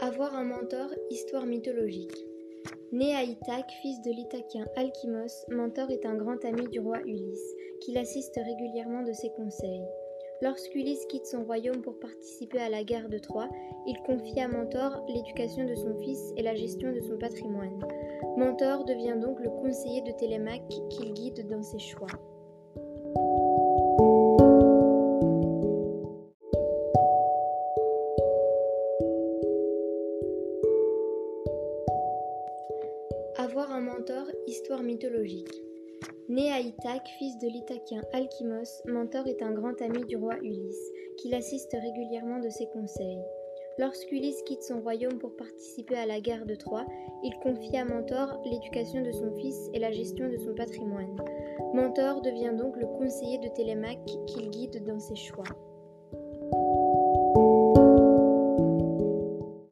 Avoir un mentor, histoire mythologique. Né à Ithaque, fils de l'Ithacien Alkimos, Mentor est un grand ami du roi Ulysse, qui l'assiste régulièrement de ses conseils. Lorsqu'Ulysse quitte son royaume pour participer à la guerre de Troie, il confie à Mentor l'éducation de son fils et la gestion de son patrimoine. Mentor devient donc le conseiller de Télémaque qu'il guide dans ses choix. Un mentor, histoire mythologique. Né à Ithaque, fils de l'Ithacien Alkimos, Mentor est un grand ami du roi Ulysse, qui l'assiste régulièrement de ses conseils. Lorsqu'Ulysse quitte son royaume pour participer à la guerre de Troie, il confie à Mentor l'éducation de son fils et la gestion de son patrimoine. Mentor devient donc le conseiller de Télémaque qu'il guide dans ses choix.